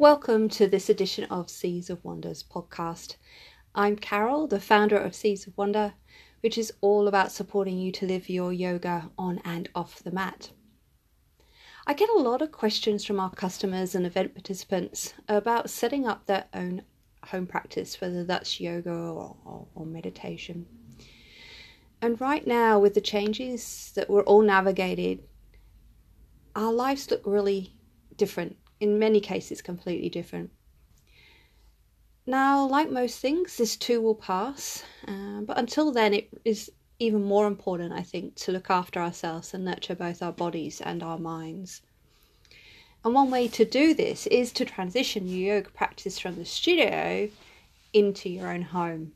Welcome to this edition of Seeds of Wonders podcast. I'm Carol, the founder of Seeds of Wonder, which is all about supporting you to live your yoga on and off the mat. I get a lot of questions from our customers and event participants about setting up their own home practice, whether that's yoga or, or, or meditation. And right now, with the changes that we're all navigating, our lives look really different in many cases completely different. Now, like most things, this too will pass, uh, but until then, it is even more important, I think, to look after ourselves and nurture both our bodies and our minds. And one way to do this is to transition your yoga practice from the studio into your own home.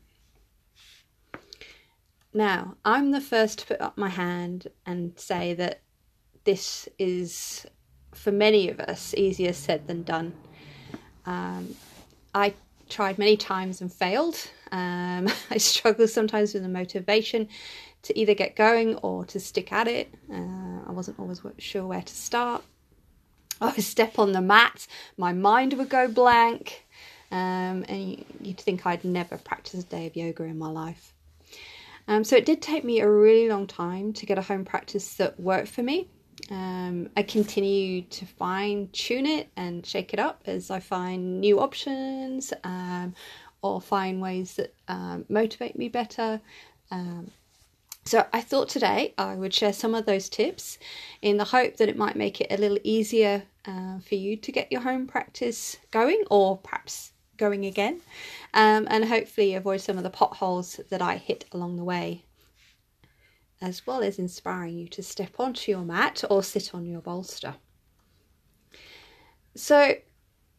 Now, I'm the first to put up my hand and say that this is for many of us, easier said than done. Um, I tried many times and failed. Um, I struggled sometimes with the motivation to either get going or to stick at it. Uh, I wasn't always sure where to start. I would step on the mat, my mind would go blank, um, and you'd think I'd never practiced a day of yoga in my life. Um, so it did take me a really long time to get a home practice that worked for me. Um, I continue to fine tune it and shake it up as I find new options um, or find ways that um, motivate me better. Um, so I thought today I would share some of those tips in the hope that it might make it a little easier uh, for you to get your home practice going or perhaps going again um, and hopefully avoid some of the potholes that I hit along the way as well as inspiring you to step onto your mat or sit on your bolster. So,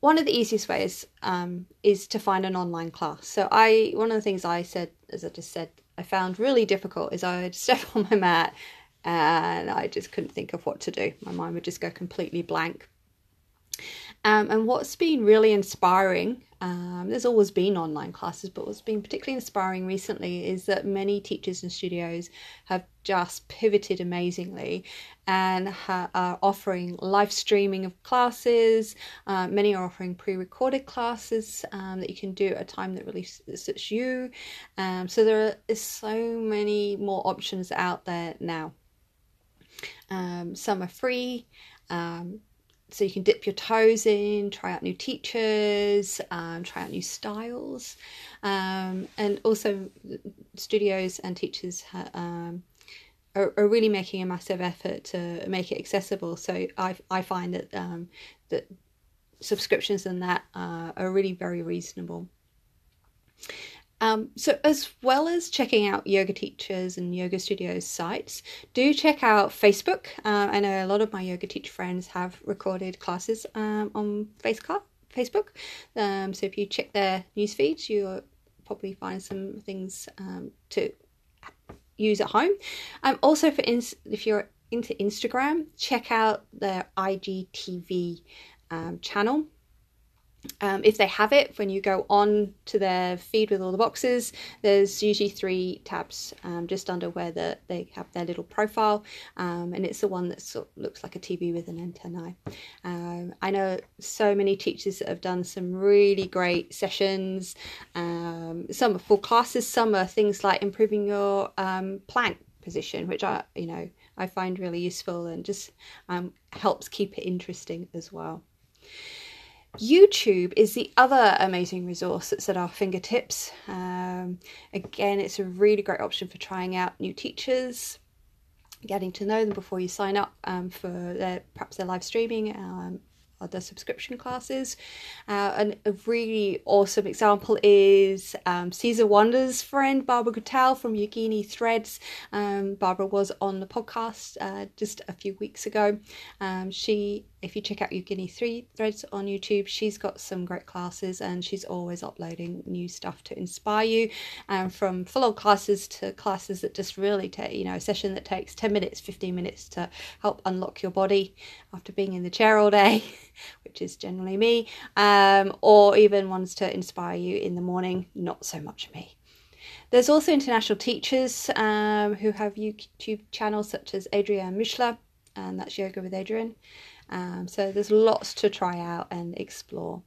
one of the easiest ways um, is to find an online class. So, I one of the things I said, as I just said, I found really difficult is I would step on my mat and I just couldn't think of what to do. My mind would just go completely blank. Um, and what's been really inspiring um, there's always been online classes, but what's been particularly inspiring recently is that many teachers and studios have just pivoted amazingly and ha- are offering live streaming of classes. Uh, many are offering pre recorded classes um, that you can do at a time that really suits you. Um, so there are so many more options out there now. Um, some are free. Um, so you can dip your toes in, try out new teachers, um, try out new styles, um, and also studios and teachers ha- um, are, are, really making a massive effort to make it accessible. So I I find that um, that subscriptions and that uh, are really very reasonable. Um, so, as well as checking out yoga teachers and yoga studios sites, do check out Facebook. Uh, I know a lot of my yoga teacher friends have recorded classes um, on Facebook. Um, so, if you check their news feeds, you'll probably find some things um, to use at home. Um, also, for if you're into Instagram, check out their IGTV um, channel. Um, if they have it, when you go on to their feed with all the boxes, there's usually three tabs um, just under where the, they have their little profile, um, and it's the one that sort of looks like a TV with an antenna. Um, I know so many teachers that have done some really great sessions. Um, some are full classes, some are things like improving your um, plank position, which I, you know, I find really useful and just helps keep it interesting as well. YouTube is the other amazing resource that's at our fingertips. Um, again, it's a really great option for trying out new teachers, getting to know them before you sign up um, for their, perhaps their live streaming um, other subscription classes. Uh, and a really awesome example is um, Seeds of Wonder's friend Barbara Guttel from Yogini Threads. Um, Barbara was on the podcast uh, just a few weeks ago. Um, she if you check out Yogini Three Threads on YouTube, she's got some great classes and she's always uploading new stuff to inspire you. Um, from full on classes to classes that just really take, you know, a session that takes 10 minutes, 15 minutes to help unlock your body after being in the chair all day, which is generally me, um, or even ones to inspire you in the morning, not so much me. There's also international teachers um, who have YouTube channels such as Adriene Mishler, and that's Yoga with Adriene. Um, so there's lots to try out and explore.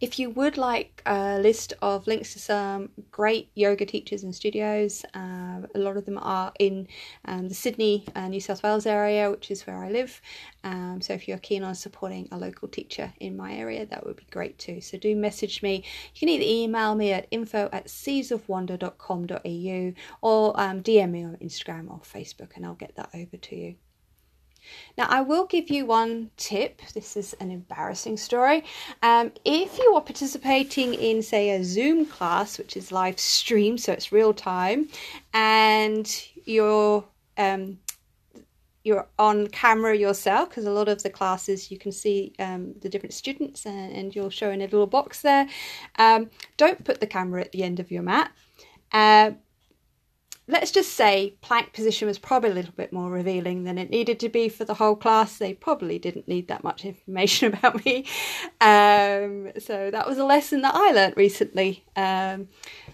If you would like a list of links to some great yoga teachers and studios, uh, a lot of them are in um, the Sydney, uh, New South Wales area, which is where I live. Um, so if you're keen on supporting a local teacher in my area, that would be great too. So do message me. You can either email me at info at seedsofwonder.com.au or um, DM me on Instagram or Facebook and I'll get that over to you. Now, I will give you one tip. This is an embarrassing story. Um, if you are participating in, say, a Zoom class, which is live stream, so it's real time, and you're um, you're on camera yourself because a lot of the classes you can see um, the different students and, and, you're showing a little box there. Um, don't put the camera at the end of your mat. Uh, let's just say plank position was probably a little bit more revealing than it needed to be for the whole class. They probably didn't need that much information about me. Um, so that was a lesson that I learnt recently. Um,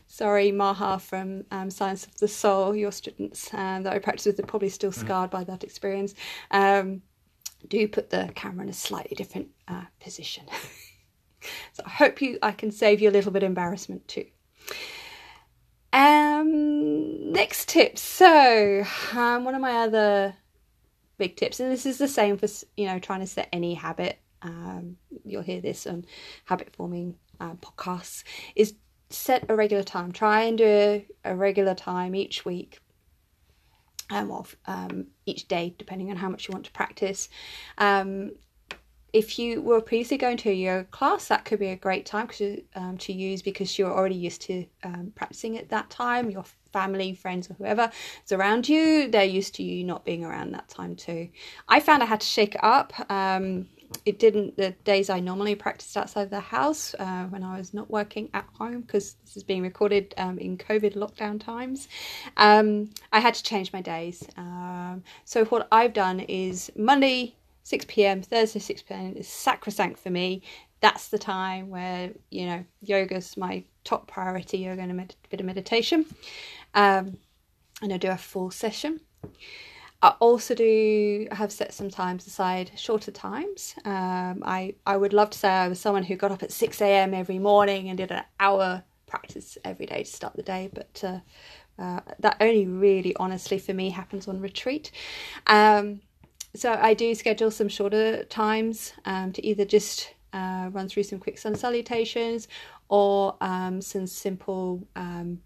sorry, Maha from um, Science of the Soul, your students um, that I practice with are probably still mm. scarred by that experience. Um, do put the camera in a slightly different uh, position. so I hope you I can save you a little bit of embarrassment too. Um, next tip. So, um, one of my other big tips, and this is the same for you know trying to set any habit. Um, you'll hear this on habit forming uh, podcasts. Is set a regular time. Try and do a, regular time each week. Um, of um, each day, depending on how much you want to practice. Um, if you were previously going to a yoga class, that could be a great time um, to use because you're already used to um, practicing at that time. Your family, friends, or whoever is around you, they're used to you not being around that time too. I found I had to shake it up. Um, it didn't the days I normally practiced outside the house uh, when I was not working at home because this is being recorded um, in COVID lockdown times. Um, I had to change my days. Um, so what I've done is Monday 6 p.m. Thursday 6 p.m. is sacrosanct for me. That's the time where you know yoga's my top priority. Yoga and a med- bit of meditation, um, and I do a full session. I also do have set some times aside, shorter times. Um, I I would love to say I was someone who got up at six a.m. every morning and did an hour practice every day to start the day, but uh, uh, that only really, honestly, for me, happens on retreat. Um, so I do schedule some shorter times um, to either just uh, run through some quick sun salutations or um, some simple um,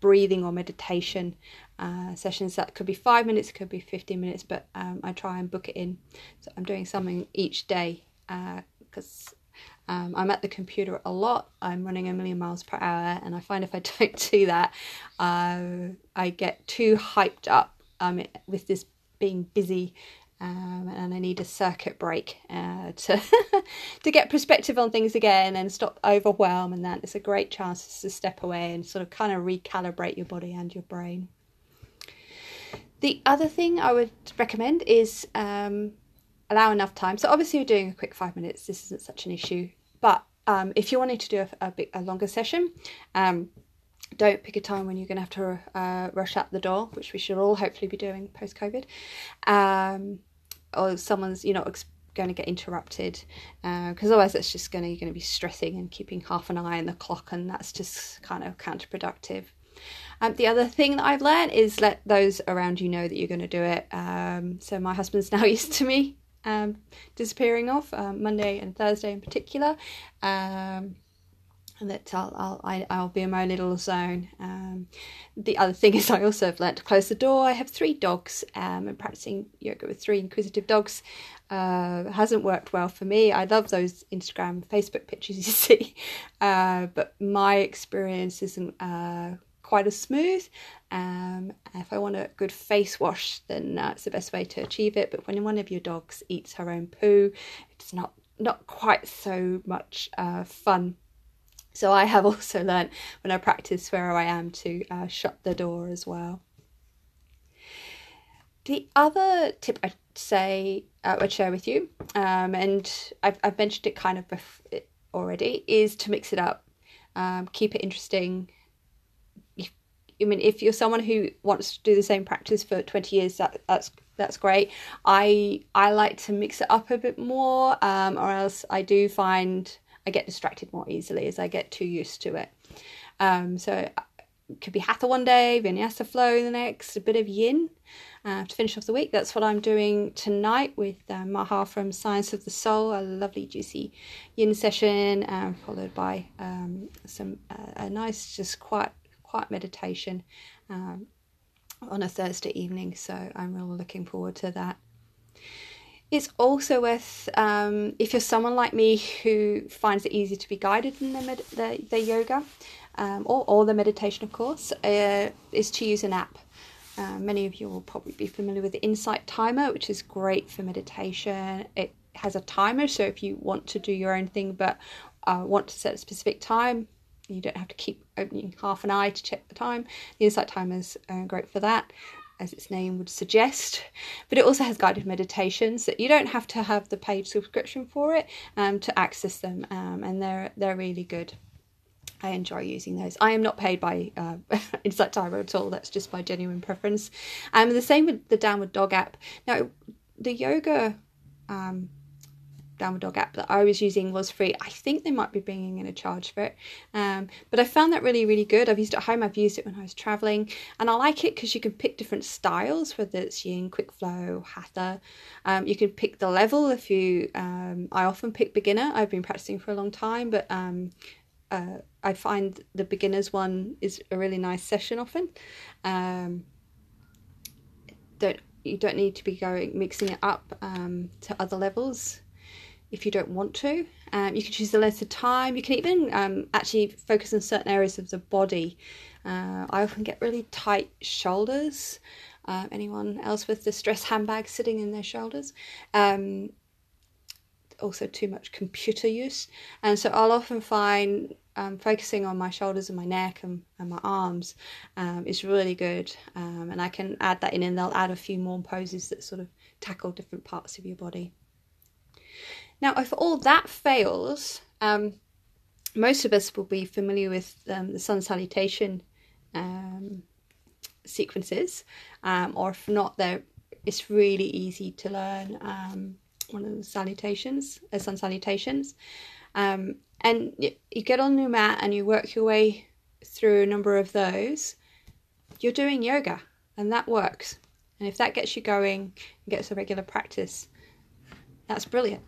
breathing or meditation uh, sessions. That could be five minutes, could be 15 minutes, but um, I try and book it in. So I'm doing something each day because uh, um, I'm at the computer a lot. I'm running a million miles per hour, and I find if I don't do that, uh, I get too hyped up um, with this being busy um, and I need a circuit break uh, to to get perspective on things again and stop overwhelm. And that it's a great chance to step away and sort of kind of recalibrate your body and your brain. The other thing I would recommend is um, allow enough time. So obviously, you're doing a quick five minutes. This isn't such an issue, but um, if you're wanting to do a, a, bit, a longer session, um, don't pick a time when you're going to have to uh, rush out the door, which we should all hopefully be doing post COVID. Um, or someone's you know going to get interrupted because uh, otherwise it's just going to you're going to be stressing and keeping half an eye on the clock and that's just kind of counterproductive um, the other thing that I've learned is let those around you know that you're going to do it. Um, so my husband's now used to me um, disappearing off um, Monday and Thursday in particular. That I'll I'll I, i will be in my little zone. Um, the other thing is I also have learnt to close the door. I have three dogs. Um, and practicing yoga with three inquisitive dogs uh, hasn't worked well for me. I love those Instagram, Facebook pictures you see, uh, but my experience isn't uh, quite as smooth. Um, if I want a good face wash, then uh, it's the best way to achieve it. But when one of your dogs eats her own poo, it's not not quite so much uh, fun so I have also learnt when I practice where I am to uh, shut the door as well. The other tip I'd say uh, I'd share with you, um, and I've, I've mentioned it kind of bef- already, is to mix it up, um, keep it interesting. If, I mean, if you're someone who wants to do the same practice for twenty years, that that's that's great. I I like to mix it up a bit more, um, or else I do find I get distracted more easily as I get too used to it. Um, so it could be hatha one day, vinyasa flow the next, a bit of yin uh, to finish off the week. That's what I'm doing tonight with uh, Maha from Science of the Soul, a lovely juicy yin session, um, followed by um, some uh, a nice just quiet quiet meditation um, on a Thursday evening. So I'm really looking forward to that. It's also worth, um, if you're someone like me who finds it easy to be guided in the, med- yoga um, or, or the meditation, of course, uh, is to use an app. Uh, many of you will probably be familiar with the Insight Timer, which is great for meditation. It has a timer, so if you want to do your own thing but uh, want to set a specific time, you don't have to keep opening half an eye to check the time. The Insight Timer is uh, great for that as its name would suggest. But it also has guided meditations that you don't have to have the paid subscription for it um, to access them, um, and they're they're really good. I enjoy using those. I am not paid by uh, Insight Timer at all. That's just my genuine preference. Um, the same with the Downward Dog app. Now, the yoga um, Downward Dog app that I was using was free. I think they might be bringing in a charge for it. Um, but I found that really, really good. I've used it at home, I've used it when I was traveling, and I like it because you can pick different styles, whether it's yin, quick flow, hatha. Um, you can pick the level if you, um, I often pick beginner. I've been practicing for a long time, but um, uh, I find the beginners one is a really nice session often. Um, don't you don't need to be going mixing it up um, to other levels if you don't want to. Um, you can choose the length of time. You can even um, actually focus on certain areas of the body. Uh, I often get really tight shoulders. Uh, anyone else with the stress handbag sitting in their shoulders? Um, also, too much computer use. And so I'll often find um, focusing on my shoulders and my neck and, and my arms um, is really good. Um, and I can add that in, and they'll add a few more poses that sort of tackle different parts of your body. Now, if all that fails, um, most of us will be familiar with um, the sun salutation um, sequences, um, or if not, they it's really easy to learn um, one of the salutations, uh, sun salutations. Um, and you, you get on your mat and you work your way through a number of those. You're doing yoga, and that works. And if that gets you going and gets a regular practice, that's brilliant.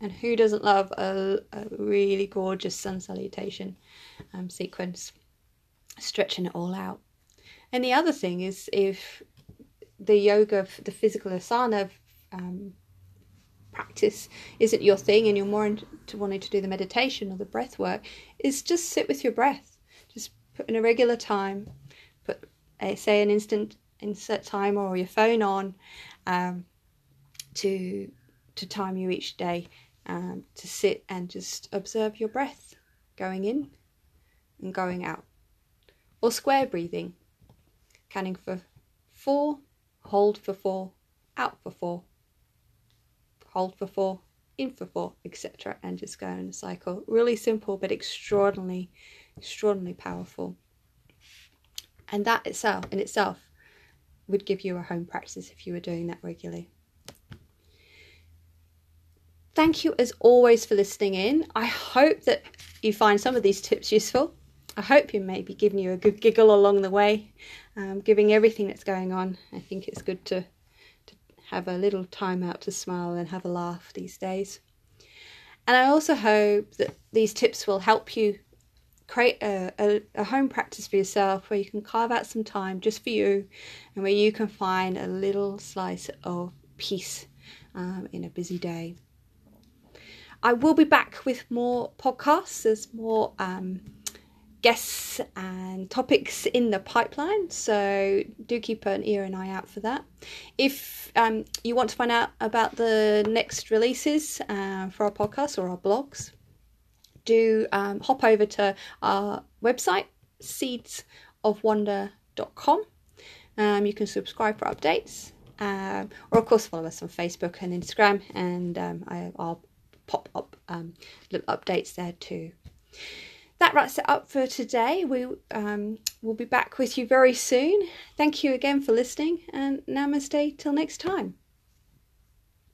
And who doesn't love a, a really gorgeous sun salutation um, sequence? Stretching it all out. And the other thing is if the yoga, the physical asana um, practice isn't your thing and you're more into wanting to do the meditation or the breath work, is just sit with your breath. Just put in a regular time, put a, say an instant Insight Timer or your phone on um, to to time you each day um, to sit and just observe your breath going in and going out. Or square breathing, counting for four, hold for four, out for four, hold for four, in for four, etc. And just go in a cycle. Really simple, but extraordinarily, extraordinarily powerful. And that itself, in itself, would give you a home practice if you were doing that regularly. Thank you as always for listening in. I hope that you find some of these tips useful. I hope you may be giving you a good giggle along the way, um, giving everything that's going on. I think it's good to, to have a little time out to smile and have a laugh these days. And I also hope that these tips will help you create a, a, a, home practice for yourself where you can carve out some time just for you and where you can find a little slice of peace um, in a busy day. I will be back with more podcasts. There's more um, guests and topics in the pipeline, so do keep an ear and eye out for that. If um, you want to find out about the next releases uh, for our podcast or our blogs, do um, hop over to our website, seedsofwonder.com. Um, you can subscribe for updates. Um, or, of course, follow us on Facebook and Instagram, and um, I, will pop up um, little updates there too. That wraps it up for today. We um, will be back with you very soon. Thank you again for listening, and namaste till next time.